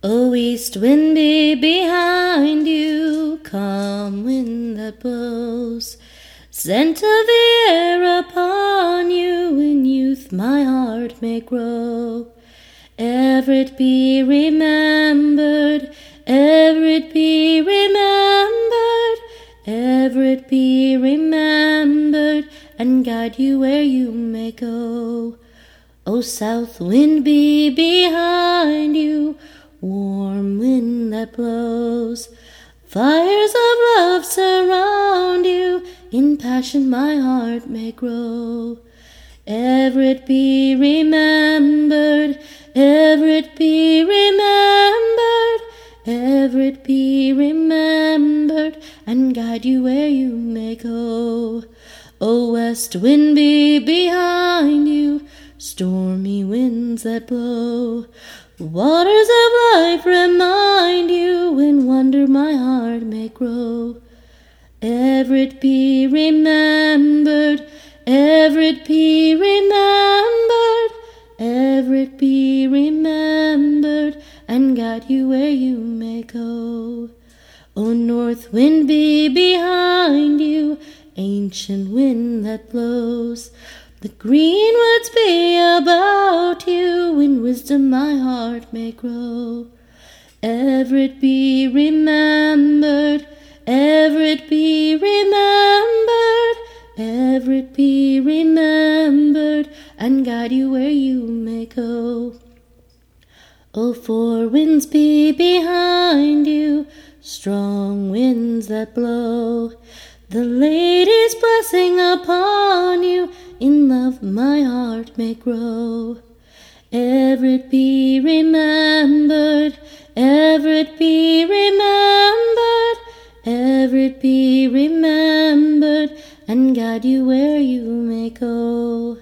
O east wind be behind you, calm wind that blows, scent of the air upon you, in youth my heart may grow. Ever it be remembered, ever it be remembered, ever it be remembered, and guide you where you may go. O south wind be behind you, warm wind that blows. Fires of love surround you, in passion my heart may grow. Ever it be remembered, ever it be remembered, ever it be remembered, and guide you where you may go. O west wind be behind you, stormy winds that blow. Waters of life remind you, in wonder my heart may grow. Ever it be remembered, ever it be remembered, ever it be remembered, and guide you where you may go. O north wind be behind you, ancient wind that blows. The green woods be about wisdom my heart may grow. Ever it be remembered, ever it be remembered, ever it be remembered, and guide you where you may go. O four winds be behind you, strong winds that blow. The lady's blessing upon you, in love my heart may grow. Ever it be remembered, ever it be remembered, ever it be remembered, and guide you where you may go.